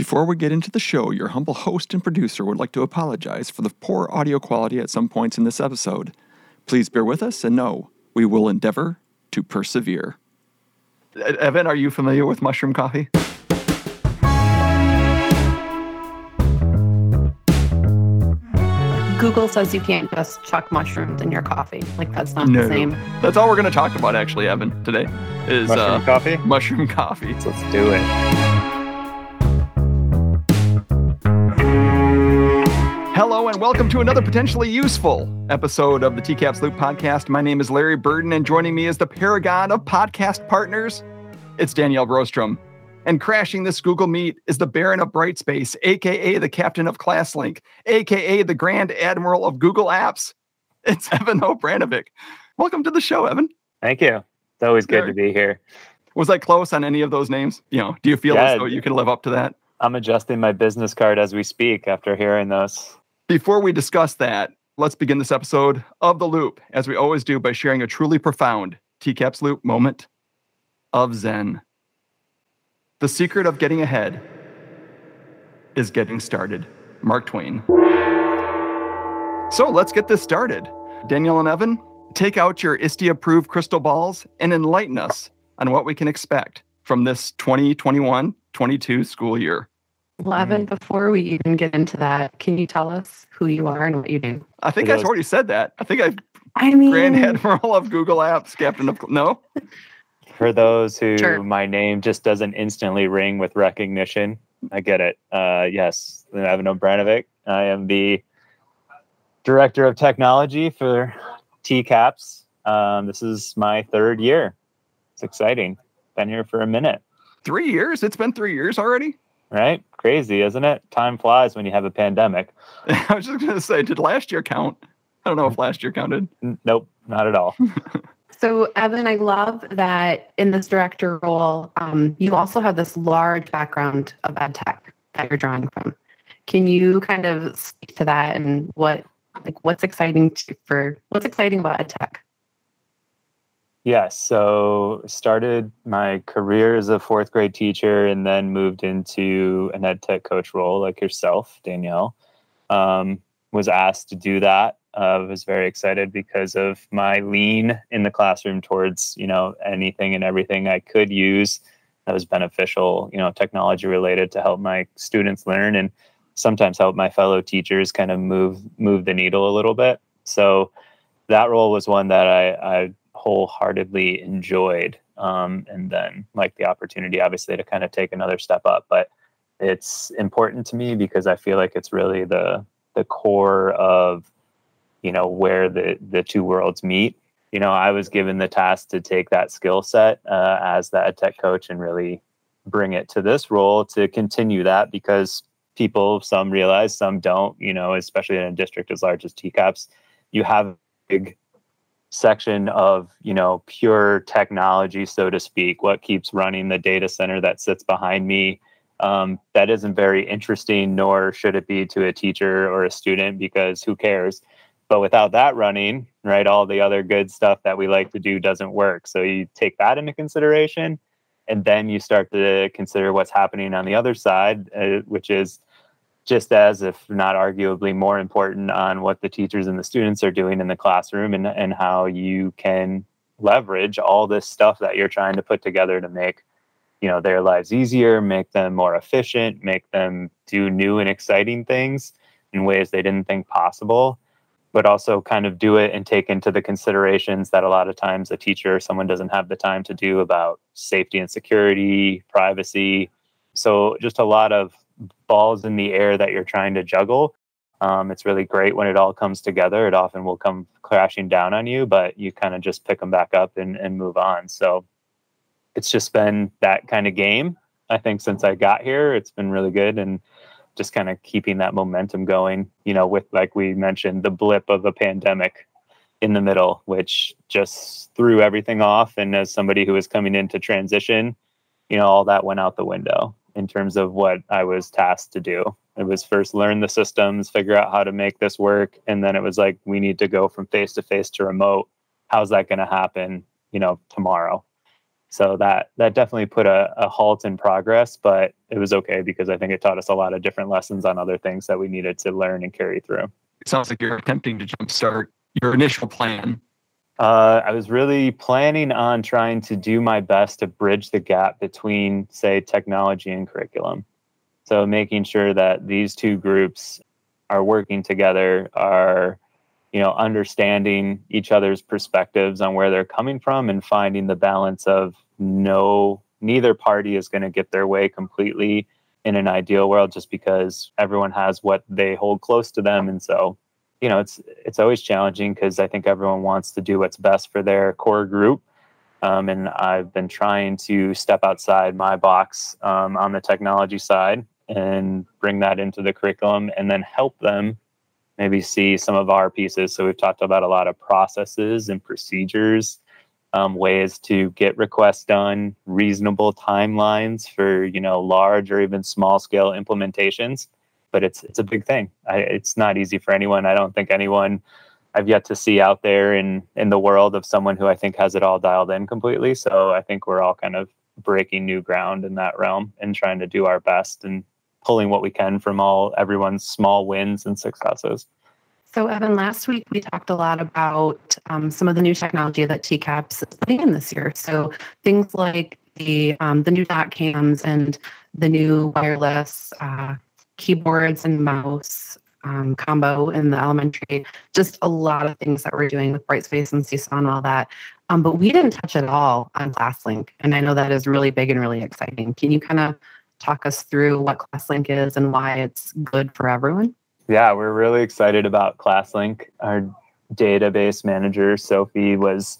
Before we get into the show, your humble host and producer would like to apologize for the poor audio quality at some points in this episode. Please bear with us and know we will endeavor to persevere. Evan, are you familiar with mushroom coffee? Google says you can't just chuck mushrooms in your coffee. Like that's not No. the same. That's all we're going to talk about, actually, Evan, today is Mushroom uh, coffee? mushroom coffee. Let's do it. And welcome to another potentially useful episode of the TCAPS Loop podcast. My name is Larry Burden, and joining me is the paragon of podcast partners. It's Danielle Brostrom. And crashing this Google Meet is the Baron of Brightspace, aka the Captain of ClassLink, aka the Grand Admiral of Google Apps. It's Evan Obranovic. Welcome to the show, Evan. Thank you. It's always good Very- to be here. Was I close on any of those names? You know, do you feel as though you can live up to that? I'm adjusting my business card as we speak after hearing those. Before we discuss that, let's begin this episode of The Loop, as we always do, by sharing a truly profound TCAPS Loop moment of Zen. The secret of getting ahead is getting started. Mark Twain. So let's get this started. Danielle and Evan, take out your ISTE approved crystal balls and enlighten us on what we can expect from this 2021 22 school year. Well, Evan, before we even get into that, can you tell us who you are and what you do? I think I've already said that. I think I've I mean, Grand Admiral of Google Apps, Captain of no. For those who Sure. my name just doesn't instantly ring with recognition, I get it. Uh, yes, I'm Evan Obranovic. I am the Director of Technology for TCAPS. Um, this is my third year. It's exciting. Been here for a minute, Three years? It's been three years already. Right? Crazy, isn't it? Time flies when you have a pandemic. I was just gonna say, did last year count? I don't know if last year counted. Nope, not at all. So, Evan, I love that in this director role, um, you also have this large background of ed tech that you're drawing from. Can you kind of speak to that and what, like, what's exciting to, for what's exciting about ed tech? Yes. So started my career as a fourth grade teacher and then moved into an ed tech coach role like yourself, Danielle. Um, was asked to do that. Uh, was very excited because of my lean in the classroom towards, you know, anything and everything I could use that was beneficial, you know, technology related to help my students learn and sometimes help my fellow teachers kind of move move the needle a little bit. So that role was one that I, I wholeheartedly enjoyed um, and then like the opportunity obviously to kind of take another step up but it's important to me because i feel like it's really the the core of you know where the the two worlds meet. You know i was given the task to take that skill set uh, as the ed tech coach and really bring it to this role to continue that because people some realize some don't you know especially in a district as large as tcaps you have big section of you know pure technology so to speak what keeps running the data center that sits behind me. Um, that isn't very interesting nor should it be to a teacher or a student because who cares? But without that running right all the other good stuff that we like to do doesn't work. So you take that into consideration and then you start to consider what's happening on the other side uh, which is just as if not arguably more important on what the teachers and the students are doing in the classroom and, and how you can leverage all this stuff that you're trying to put together to make you know their lives easier make them more efficient make them do new and exciting things in ways they didn't think possible but also kind of do it and take into the considerations that a lot of times a teacher or someone doesn't have the time to do about safety and security privacy. So just a lot of balls in the air that you're trying to juggle. Um, it's really great when it all comes together. It often will come crashing down on you, but you kind of just pick them back up and, and move on. So it's just been that kind of game. I think since I got here, it's been really good and just kind of keeping that momentum going, you know, with like we mentioned, the blip of a pandemic in the middle, which just threw everything off. And as somebody who was coming into transition, you know, all that went out the window in terms of what I was tasked to do. It was first learn the systems, figure out how to make this work, and then it was like we need to go from face to face to remote. How's that going to happen, you know, tomorrow? So that that definitely put a, a halt in progress, but it was okay because I think it taught us a lot of different lessons on other things that we needed to learn and carry through. It sounds like you're attempting to jumpstart your initial plan. Uh, I was really planning on trying to do my best to bridge the gap between, say, technology and curriculum. So making sure that these two groups are working together, are you know understanding each other's perspectives on where they're coming from and finding the balance of no neither party is going to get their way completely in an ideal world just because everyone has what they hold close to them and so you know it's it's always challenging because i think everyone wants to do what's best for their core group um, and i've been trying to step outside my box um, on the technology side and bring that into the curriculum and then help them maybe see some of our pieces. So we've talked about a lot of processes and procedures, um, ways to get requests done, reasonable timelines for you know large or even small scale implementations. But it's it's a big thing. I, it's not easy for anyone. I don't think anyone I've yet to see out there in in the world of someone who I think has it all dialed in completely. So I think we're all kind of breaking new ground in that realm and trying to do our best and pulling what we can from all everyone's small wins and successes. So, Evan, last week we talked a lot about um, some of the new technology that TCAPS is putting in this year. So, things like the um, the new doc cams and the new wireless uh, keyboards and mouse um, combo in the elementary. Just a lot of things that we're doing with Brightspace and Seesaw and all that. Um, but we didn't touch at all on ClassLink, and I know that is really big and really exciting. Can you kind of talk us through what ClassLink is and why it's good for everyone? Yeah, we're really excited about ClassLink. Our database manager, Sophie, was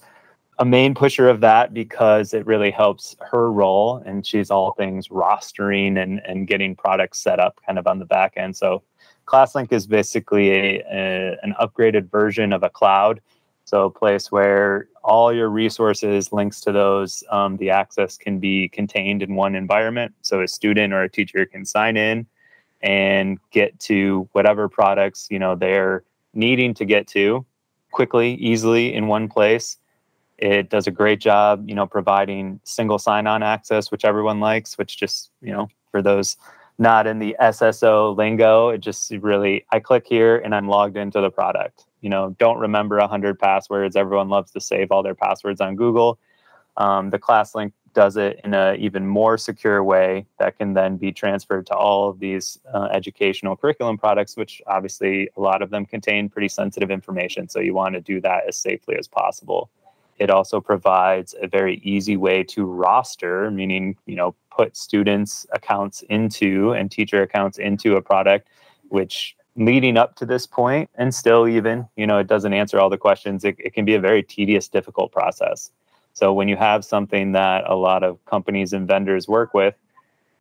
a main pusher of that because it really helps her role and she's all things rostering and, and getting products set up kind of on the back end. So ClassLink is basically a, a, an upgraded version of a cloud. So a place where all your resources, links to those, um, the access can be contained in one environment. So a student or a teacher can sign in and get to whatever products you know they're needing to get to quickly, easily in one place. It does a great job, you know, providing single sign-on access, which everyone likes. Which just you know, for those not in the SSO lingo, it just really I click here and I'm logged into the product. You know don't remember 100 passwords. Everyone loves to save all their passwords on google. Um, the ClassLink does it in an even more secure way that can then be transferred to all of these uh, educational curriculum products which obviously a lot of them contain pretty sensitive information. So you want to do that as safely as possible it also provides a very easy way to roster meaning you know put students accounts into and teacher accounts into a product which leading up to this point and still even you know it doesn't answer all the questions. It, it can be a very tedious difficult process. So when you have something that a lot of companies and vendors work with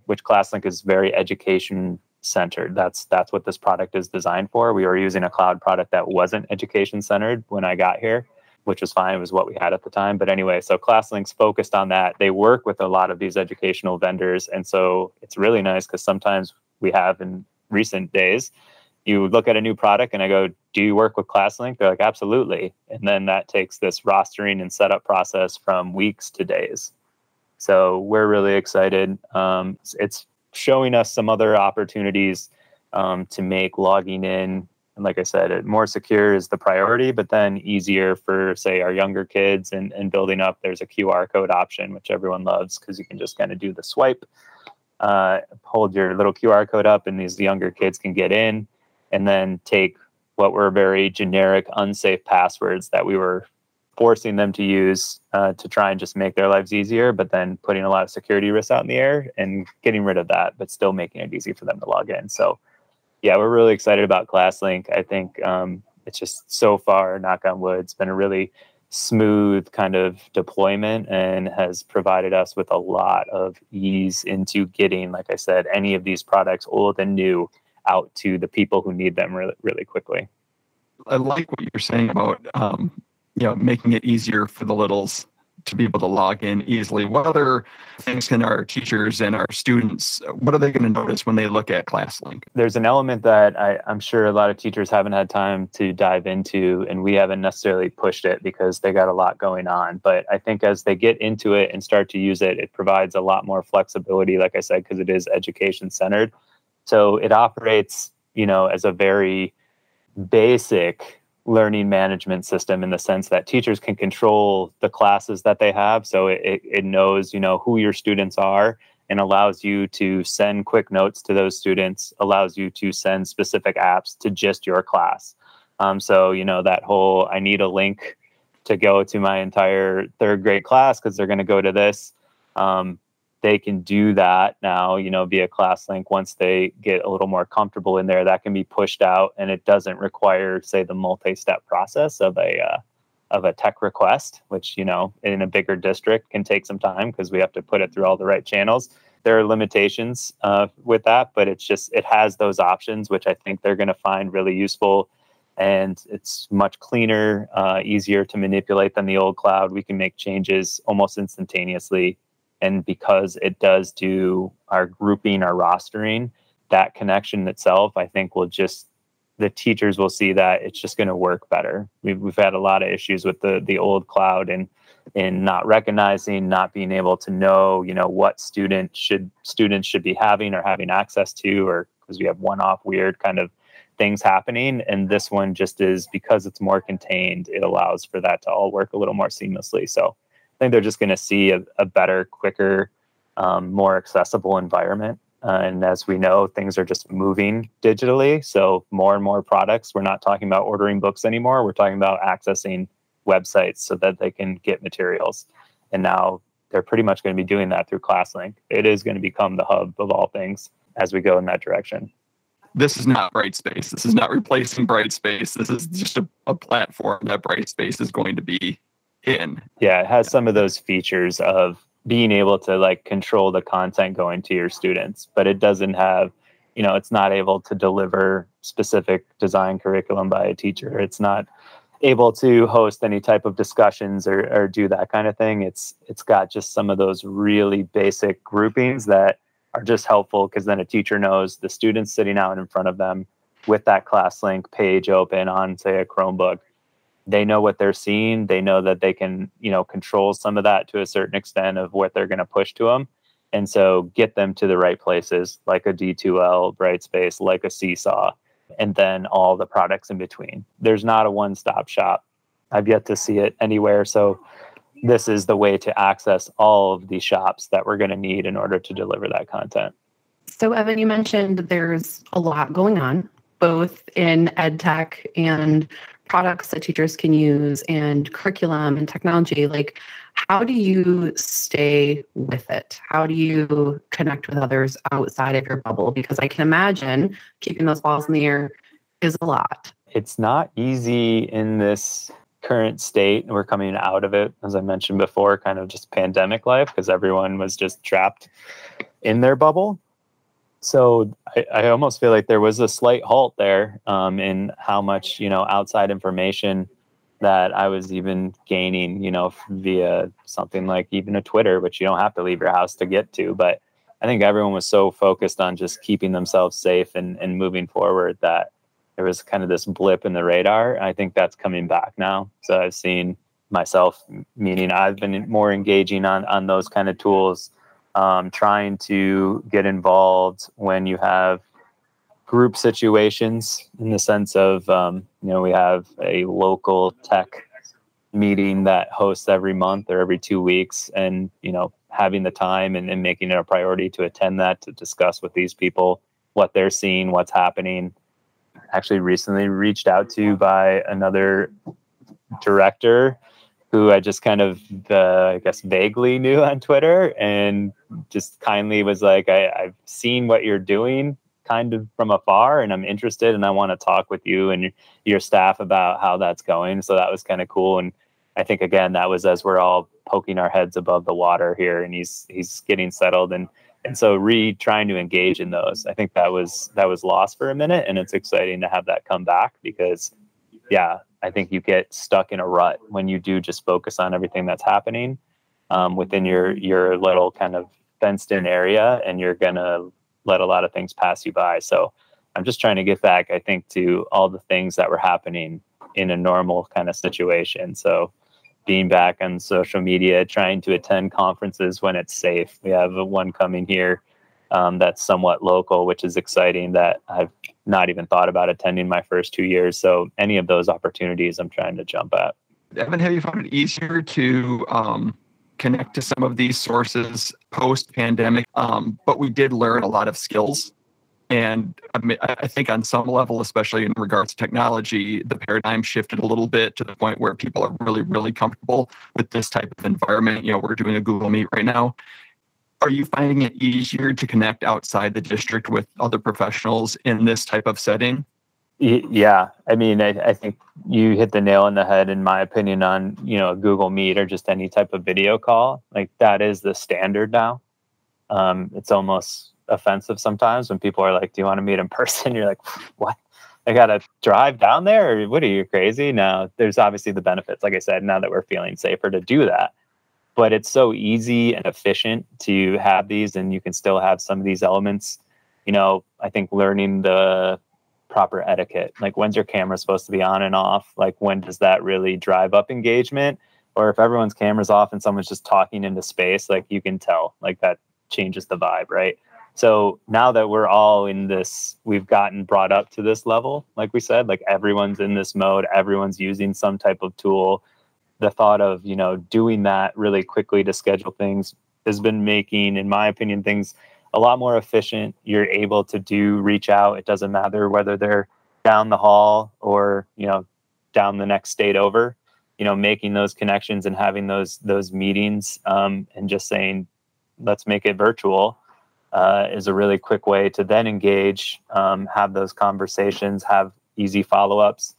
which classlink is very education centered that's that's what this product is designed for. We were using a cloud product that wasn't education centered when i got here which was fine was what we had at the time but anyway so classlink's focused on that they work with a lot of these educational vendors and so it's really nice because sometimes we have in recent days you look at a new product and I go, Do you work with ClassLink? They're like, Absolutely. And then that takes this rostering and setup process from weeks to days. So we're really excited. Um, it's showing us some other opportunities um, to make logging in, and like I said, it, more secure is the priority, but then easier for, say, our younger kids and, and building up. There's a QR code option, which everyone loves because you can just kind of do the swipe, uh, hold your little QR code up, and these younger kids can get in and then take what were very generic, unsafe passwords that we were forcing them to use uh, to try and just make their lives easier, but then putting a lot of security risks out in the air and getting rid of that, but still making it easy for them to log in. So, yeah, we're really excited about ClassLink. I think um, it's just so far, knock on wood, it's been a really smooth kind of deployment and has provided us with a lot of ease into getting, like I said, any of these products, old and new, out to the people who need them really, really quickly. I like what you're saying about um, you know making it easier for the littles to be able to log in easily. What other things can our teachers and our students, what are they going to notice when they look at ClassLink? There's an element that I, I'm sure a lot of teachers haven't had time to dive into, and we haven't necessarily pushed it because they got a lot going on. But I think as they get into it and start to use it, it provides a lot more flexibility, like I said, because it is education centered. So it operates, you know, as a very basic learning management system in the sense that teachers can control the classes that they have. So it, it knows you know who your students are and allows you to send quick notes to those students allows you to send specific apps to just your class. Um, so you know that whole i need a link to go to my entire third grade class because they're going to go to this um, they can do that now, you know, via ClassLink once they get a little more comfortable in there. That can be pushed out, and it doesn't require, say, the multi-step process of a uh, of a tech request, which you know, in a bigger district can take some time because we have to put it through all the right channels. There are limitations uh, with that, but it's just it has those options, which I think they're going to find really useful. And it's much cleaner, uh, easier to manipulate than the old cloud. We can make changes almost instantaneously and because it does do our grouping, our rostering, that connection itself, I think will just the teachers will see that it's just going to work better. We've we've had a lot of issues with the the old cloud and in not recognizing, not being able to know, you know, what student should students should be having or having access to, or because we have one-off weird kind of things happening. And this one just is because it's more contained, it allows for that to all work a little more seamlessly. So think they're just going to see a, a, better, quicker, um, more accessible environment. Uh, and as we know, things are just moving digitally. So more and more products. We're not talking about ordering books anymore. We're talking about accessing websites so that they can get materials. And now they're pretty much going to be doing that through ClassLink. It is going to become the hub of all things as we go in that direction. This is not Brightspace. This is not replacing Brightspace. This is just a, a platform that Brightspace is going to be in. Yeah, it has some of those features of being able to like control the content going to your students, but it doesn't have, you know, it's not able to deliver specific design curriculum by a teacher. It's not able to host any type of discussions or, or do that kind of thing. It's it's got just some of those really basic groupings that are just helpful because then a teacher knows the students sitting out in front of them with that class link page open on say a Chromebook they know what they're seeing. They know that they can, you know, control some of that to a certain extent of what they're going to push to them. And so get them to the right places like a D2L, Brightspace, like a Seesaw, and then all the products in between. There's not a one stop shop. I've yet to see it anywhere. So this is the way to access all of these shops that we're going to need in order to deliver that content. So, Evan, you mentioned there's a lot going on, both in ed tech and products that teachers can use and curriculum and technology like how do you stay with it? How do you connect with others outside of your bubble? Because i can imagine keeping those balls in the air is a lot. It's not easy in this current state we're coming out of it as i mentioned before kind of just pandemic life because everyone was just trapped in their bubble so I, I, almost feel like there was a slight halt there um, in how much you know outside information that I was even gaining, you know, via something like even a Twitter, which you don't have to leave your house to get to. But I think everyone was so focused on just keeping themselves safe and, and moving forward that there was kind of this blip in the radar. I think that's coming back now. So I've seen myself, meaning I've been more engaging on on those kind of tools um, trying to get involved when you have group situations in the sense of um, you know we have a local tech meeting that hosts every month or every two weeks and you know having the time and, and making it a priority to attend that to discuss with these people what they're seeing what's happening. Actually recently reached out to by another director who I just kind of, uh, I guess, vaguely knew on Twitter and just kindly was like, I, I've seen what you're doing kind of from afar and I'm interested and I want to talk with you and your staff about how that's going. So that was kind of cool. And I think again, that was as we're all poking our heads above the water here and he's, he's getting settled and, and so re trying to engage in those, I think that was, that was lost for a minute and it's exciting to have that come back because yeah, I think you get stuck in a rut when you do just focus on everything that's happening. um, within your your little kind of fenced in area, and you're gonna let a lot of things pass you by. So I'm just trying to get back, I think, to all the things that were happening in a normal kind of situation. So being back on social media, trying to attend conferences when it's safe. We have one coming here um, that's somewhat local, which is exciting that I've not even thought about attending my first two years. So any of those opportunities I'm trying to jump at. Evan, have you found it easier to um, connect to some of these sources post pandemic? Um, but we did learn a lot of skills and I think on some level, especially in regards to technology, the paradigm shifted a little bit to the point where people are really, really comfortable with this type of environment. You know, we're doing a Google Meet right now. Are you finding it easier to connect outside the district with other professionals in this type of setting? Yeah, I mean, I, I think you hit the nail on the head, in my opinion, on you know Google Meet or just any type of video call. Like that is the standard now. Um, it's almost offensive sometimes when people are like, "Do you want to meet in person?" You're like, "What? I gotta drive down there? What are you crazy?" Now, there's obviously the benefits, like I said, now that we're feeling safer to do that. But it's so easy and efficient to have these, and you can still have some of these elements. You know, I think learning the proper etiquette, like when's your camera supposed to be on and off? Like when does that really drive up engagement? Or if everyone's camera's off and someone's just talking into space, like you can tell, like that changes the vibe, right? So now that we're all in this, we've gotten brought up to this level, like we said, like everyone's in this mode, everyone's using some type of tool. The thought of, you know, doing that really quickly to schedule things has been making, in my opinion, things a lot more efficient. You're able to do reach out. It doesn't matter whether they're down the hall or, you know, down the next state over, you know, making those connections and having those those meetings um, and just saying, let's make it virtual uh, is a really quick way to then engage, um, have those conversations, have easy follow ups.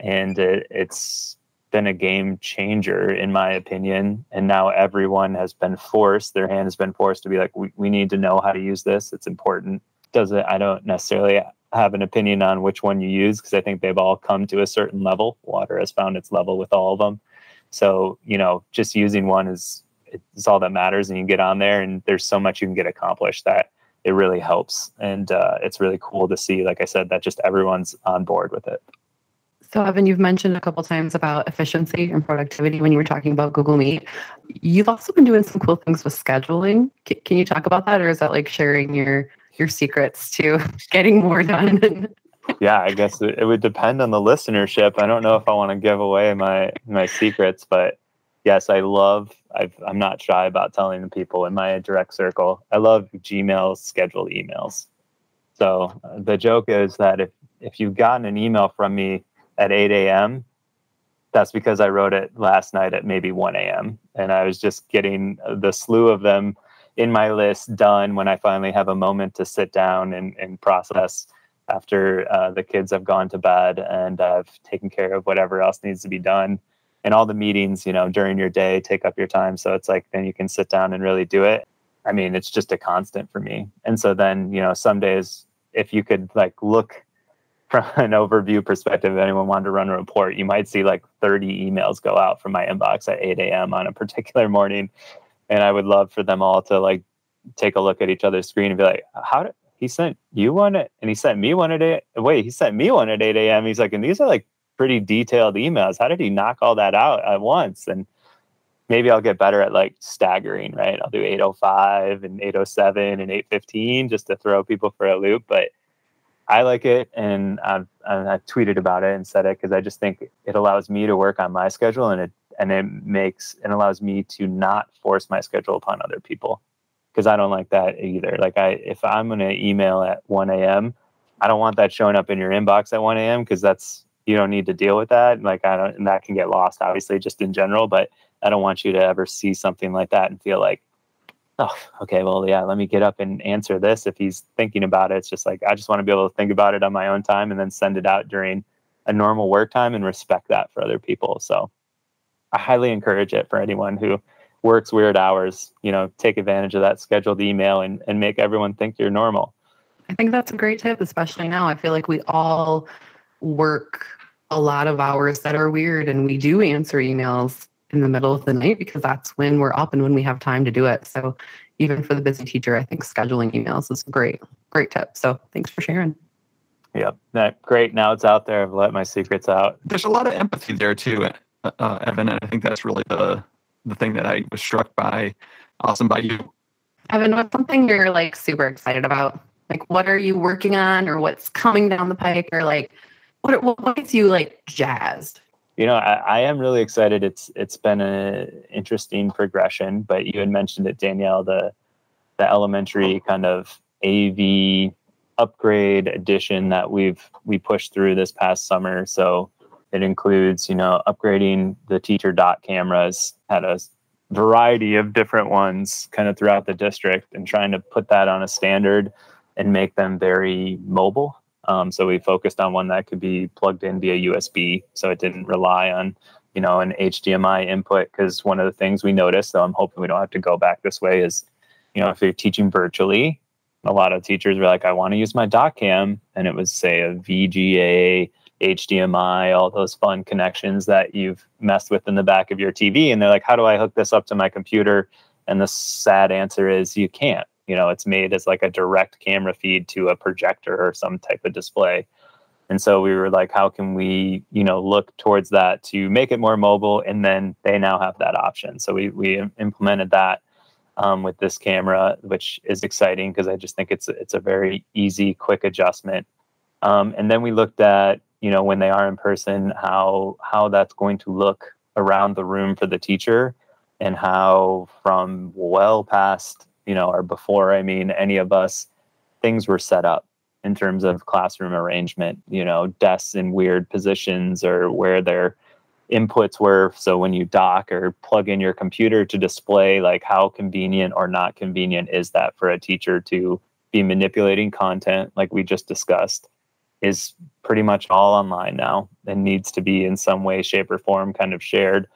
And it, it's been a game changer, in my opinion. And now everyone has been forced, their hand has been forced to be like, we, we need to know how to use this. It's important. Does it? I don't necessarily have an opinion on which one you use because I think they've all come to a certain level. Water has found its level with all of them. So, you know, just using one is it's all that matters and you get on there and there's so much you can get accomplished that it really helps and uh, it's really cool to see like i said that just everyone's on board with it so evan you've mentioned a couple times about efficiency and productivity when you were talking about google meet you've also been doing some cool things with scheduling C- can you talk about that or is that like sharing your your secrets to getting more done yeah i guess it, would depend on the listenership i don't know if i want to give away my my secrets but yes, I love. i am not shy about telling the people in my direct circle. I love Gmail scheduled emails. So uh, the joke is that if if you've gotten an email from me at 8 a.m., that's because I wrote it last night at maybe 1 a.m. and I was just getting the slew of them in my list done when I finally have a moment to sit down and, and process after uh, the kids have gone to bed and I've taken care of whatever else needs to be done and all the meetings, you know, during your day take up your time. So it's like then you can sit down and really do it. I mean, it's just a constant for me. And so then, you know, some days if you could like look from an overview perspective, if anyone wanted to run a report, you might see like 30 emails go out from my inbox at 8 a.m. on a particular morning. And I would love for them all to like take a look at each other's screen and be like, how did he sent you one at, and he sent me one at eight. Wait, he sent me one at 8 a.m. He's like, and these are like pretty detailed emails. How did he knock all that out at once? And maybe I'll get better at like staggering, right? I'll do 805 and 807 and 815 just to throw people for a loop. But I like it, and I've, I've tweeted about it and said it because I just think it allows me to work on my schedule, and it and it makes and allows me to not force my schedule upon other people because I don't like that either. Like I, if I'm going to email at 1 a.m., I don't want that showing up in your inbox at 1 a.m. because that's you don't need to deal with that. Like I don't, and that can get lost, obviously, just in general. But I don't want you to ever see something like that and feel like, oh, okay, well, yeah, let me get up and answer this. If he's thinking about it, it's just like I just want to be able to think about it on my own time and then send it out during a normal work time and respect that for other people. So I highly encourage it for anyone who works weird hours. You know, take advantage of that scheduled email and and make everyone think you're normal. I think that's a great tip, especially now. I feel like we all work a lot of hours that are weird and we do answer emails in the middle of the night because that's when we're up and when we have time to do it. So even for the busy teacher, I think scheduling emails is a great, great tip. So thanks for sharing. Yep. That, great. Now it's out there. I've let my secrets out. There's a lot of empathy there too, uh, uh, Evan. And I think that's really the the thing that I was struck by. Awesome by you. Evan, what's something you're like super excited about? Like, what are you working on, or what's coming down the pike, or like, what what makes you like jazzed? You know, I, I am really excited. It's it's been an interesting progression, but you had mentioned it, Danielle, the the elementary kind of AV upgrade addition that we've we pushed through this past summer. So it includes, you know, upgrading the teacher doc cameras, had a variety of different ones kind of throughout the district and trying to put that on a standard and make them very mobile. Um, so we focused on one that could be plugged in via USB, so it didn't rely on you know an HDMI input. Because one of the things we noticed, so I'm hoping we don't have to go back this way, is you know if you're teaching virtually, a lot of teachers were like, I want to use my doc cam, and it was say a VGA, HDMI, all those fun connections that you've messed with in the back of your TV, and they're like, how do I hook this up to my computer? And the sad answer is you can't you know it's made as like a direct camera feed to a projector or some type of display. And so we were like how can we you know look towards that to make it more mobile? And then they now have that option. So we we implemented that um, with this camera which is exciting because i just think it's it's a very easy quick adjustment. Um, and then we looked at you know when they are in person how how that's going to look around the room for the teacher and how from well past you know, or before, I mean, any of us, things were set up in terms of classroom arrangement, you know, desks in weird positions or where their inputs were. So when you dock or plug in your computer to display, like how convenient or not convenient is that for a teacher to be manipulating content, like we just discussed, is pretty much all online now and needs to be in some way, shape, or form kind of shared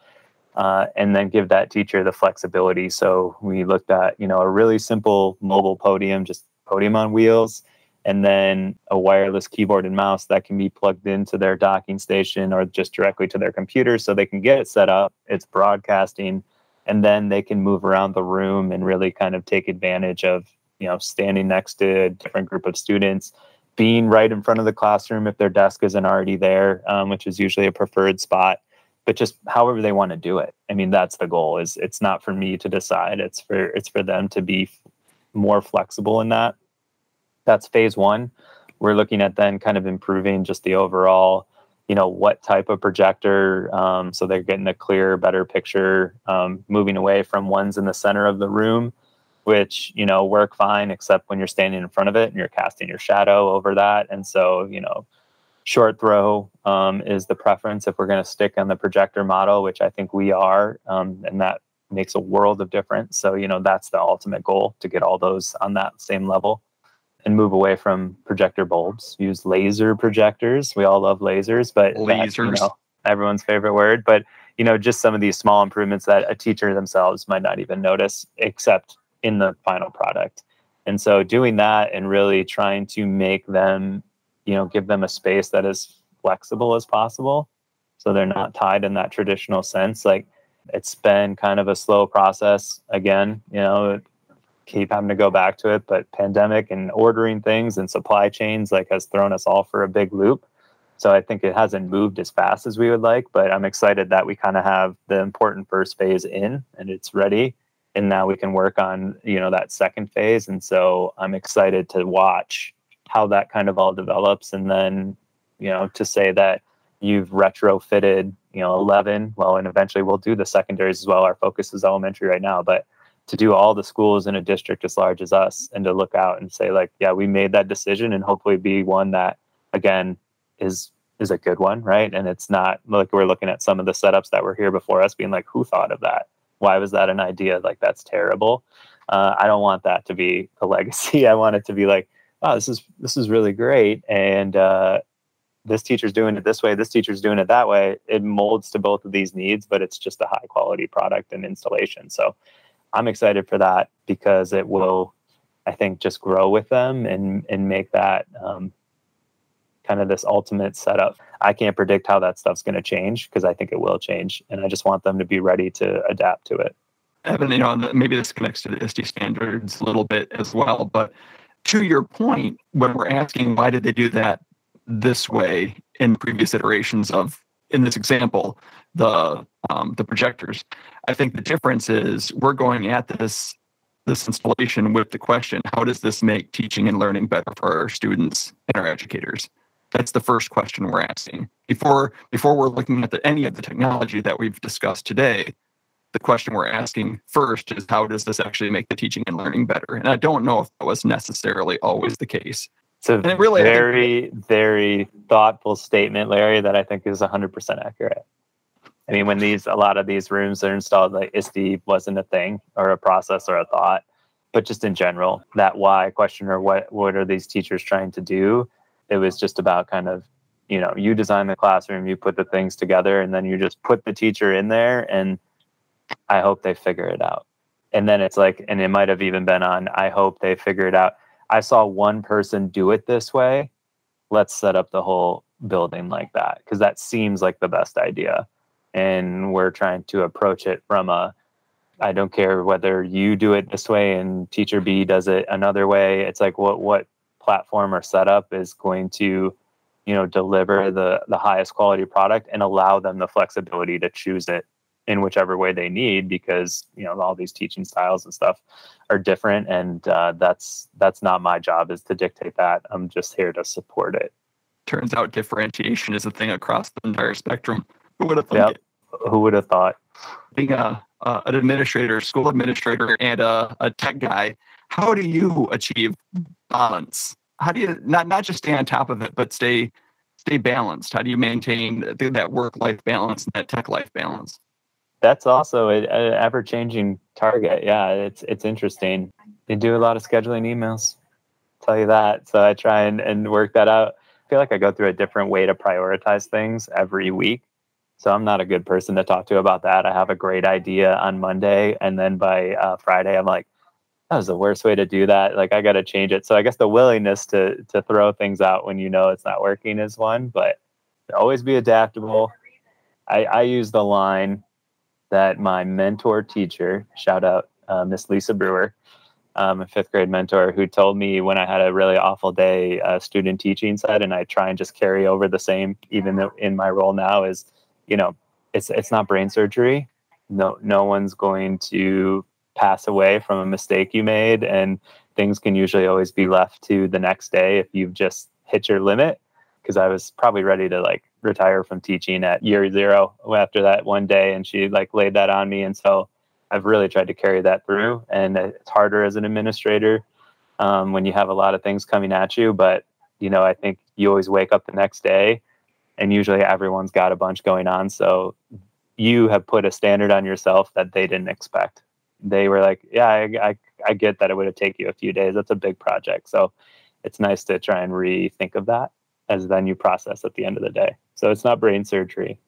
uh, and then give that teacher the flexibility. So we looked at, you know, a really simple mobile podium, just podium on wheels, and then a wireless keyboard and mouse that can be plugged into their docking station or just directly to their computer so they can get it set up. It's broadcasting, and then they can move around the room and really kind of take advantage of, you know, standing next to a different group of students. Being right in front of the classroom if their desk isn't already there, um, which is usually a preferred spot but just however they want to do it. I mean, that's the goal. Is it's not for me to decide. It's for it's for them to be more flexible in that. That's phase one. We're looking at then kind of improving just the overall, you know, what type of projector, um, so they're getting a clearer, better picture. Um, moving away from ones in the center of the room, which you know work fine, except when you're standing in front of it and you're casting your shadow over that, and so you know short throw um, is the preference if we're going to stick on the projector model, which I think we are, um, and that makes a world of difference. So you know that's the ultimate goal to get all those on that same level and move away from projector bulbs. Use laser projectors. We all love lasers, but lasers, you know, everyone's favorite word. But you know, just some of these small improvements that a teacher themselves might not even notice, except in the final product. And so doing that and really trying to make them you know give them a space that is flexible as possible. So they're not tied in that traditional sense. Like it's been kind of a slow process. Again you know keep having to go back to it but pandemic and ordering things and supply chains like has thrown us all for a big loop. So i think it hasn't moved as fast as we would like but i'm excited that we kind of have the important first phase in and it's ready and now we can work on you know that second phase. And so i'm excited to watch how that kind of all develops. And then you know to say that you've retrofitted you know 11 well and eventually we'll do the secondaries as well. Our focus is elementary right now but to do all the schools in a district as large as us and to look out and say like yeah we made that decision and hopefully be one that again is is a good one right? And it's not like we're looking at some of the setups that were here before us being like who thought of that? Why was that an idea? Like that's terrible. Uh, i don't want that to be a legacy. I want it to be like wow, this is this is really great, and uh, this teacher's doing it this way, this teacher's doing it that way. It molds to both of these needs, but it's just a high quality product and installation. So I'm excited for that because it will, I think, just grow with them and and make that um, kind of this ultimate setup. I can't predict how that stuff's going to change because I think it will change. And I just want them to be ready to adapt to it. Evan, you know, maybe this connects to the ISTE standards a little bit as well. But to your point, when we're asking why did they do that this way in previous iterations of, in this example, the um, the projectors, I think the difference is we're going at this this installation with the question, how does this make teaching and learning better for our students and our educators? That's the first question we're asking. Before before we're looking at the, any of the technology that we've discussed today, the question we're asking first is how does this actually make the teaching and learning better? And I don't know if that was necessarily always the case. It's a it really, very, think, very thoughtful statement, Larry, that I think is 100% accurate. I mean, when these a lot of these rooms are installed, like ISTE wasn't a thing or a process or a thought, but just in general, that why question or what what are these teachers trying to do? It was just about kind of, you know, you design the classroom, you put the things together, and then you just put the teacher in there and I hope they figure it out. And then it's like, and it might have even been on, I hope they figure it out. I saw one person do it this way. Let's set up the whole building like that because that seems like the best idea. And we're trying to approach it from a, I don't care whether you do it this way and teacher B does it another way. It's like what what platform or setup is going to, you know, deliver the the highest quality product and allow them the flexibility to choose it in whichever way they need because you know all these teaching styles and stuff are different. And uh, that's that's not my job is to dictate that. I'm just here to support it. Turns out differentiation is a thing across the entire spectrum. Who would have thought yep. who would have thought? Being a, uh, an administrator school administrator and a, a tech guy how do you achieve balance? How do you not not just stay on top of it but stay stay balanced. How do you maintain that work life balance and that tech life balance that's also an ever changing target. Yeah, it's it's interesting. They do a lot of scheduling emails. Tell you that. So I try and, and work that out. I feel like I go through a different way to prioritize things every week. So I'm not a good person to talk to about that. I have a great idea on Monday, and then by uh, Friday, I'm like, that was the worst way to do that. Like I got to change it. So I guess the willingness to to throw things out when you know it's not working is one, but always be adaptable. I, I use the line that my mentor teacher, shout out uh, Miss Lisa Brewer, um, a fifth grade mentor, who told me when I had a really awful day, uh, student teaching said, and I try and just carry over the same, even though in my role now is, you know, it's it's not brain surgery. No, no one's going to pass away from a mistake you made, and things can usually always be left to the next day if you've just hit your limit. Because I was probably ready to like retire from teaching at year zero after that one day and she like laid that on me and so i've really tried to carry that through and it's harder as an administrator um, when you have a lot of things coming at you but you know i think you always wake up the next day and usually everyone's got a bunch going on so you have put a standard on yourself that they didn't expect. They were like yeah i, I, I get that it would have taken you a few days. That's a big project. So it's nice to try and rethink of that as then you process at the end of the day. So it's not brain surgery.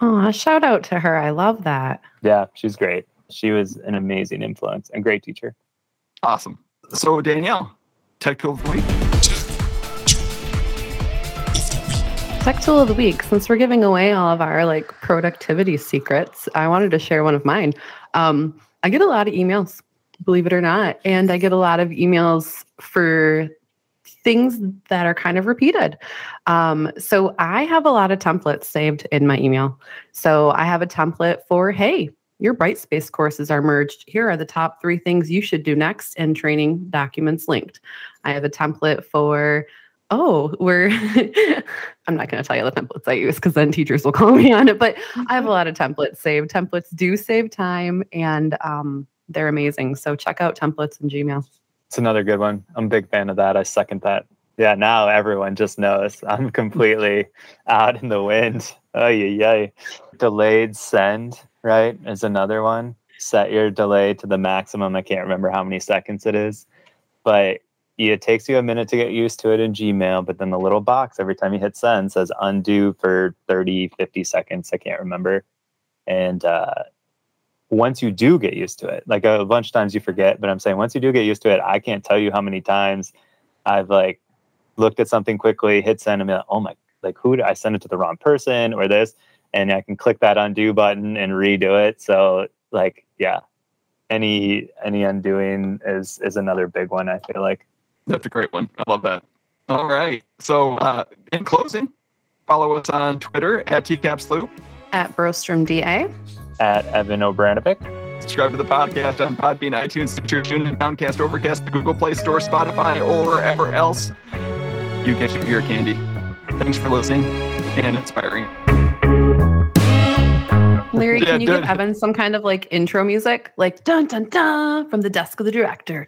Oh, shout out to her. I love that. Yeah, she's great. She was an amazing influence and great teacher. Awesome. So Danielle, tech tool of the week. Tech tool of the week. Since we're giving away all of our like productivity secrets, I wanted to share one of mine. Um, I get a lot of emails, believe it or not, and I get a lot of emails for things that are kind of repeated. Um, so I have a lot of templates saved in my email. So I have a template for, hey, your Brightspace courses are merged. Here are the top three things you should do next and training documents linked. I have a template for, oh, we're, I'm not going to tell you the templates I use because then teachers will call me on it, but I have a lot of templates saved. Templates do save time and um, they're amazing. So check out templates in Gmail. It's another good one. I'm a big fan of that. I second that. Yeah, now everyone just knows I'm completely out in the wind. Oh yeah, yeah. Delayed send, right? Is another one. Set your delay to the maximum. I can't remember how many seconds it is, but it takes you a minute to get used to it in Gmail. But then the little box every time you hit send says undo for 30, 50 seconds. I can't remember. And uh, once you do get used to it, like a bunch of times you forget, but I'm saying once you do get used to it, I can't tell you how many times I've like looked at something quickly, hit send, and be like, oh my, like who did I send it to the wrong person or this? And I can click that undo button and redo it. So like, yeah, any any undoing is is another big one. I feel like that's a great one. I love that. All right. So uh, in closing, follow us on Twitter at TCAPsLoop. At BrostromDA. At Evan Obranovic. Subscribe to the podcast on Podbean, iTunes, Stitcher, TuneIn, Downcast, Overcast, the Google Play Store, Spotify, or wherever else you get your ear candy. Thanks for listening and inspiring. Larry, yeah, can you give Evan some kind of like intro music? Like dun dun dun from the desk of the director.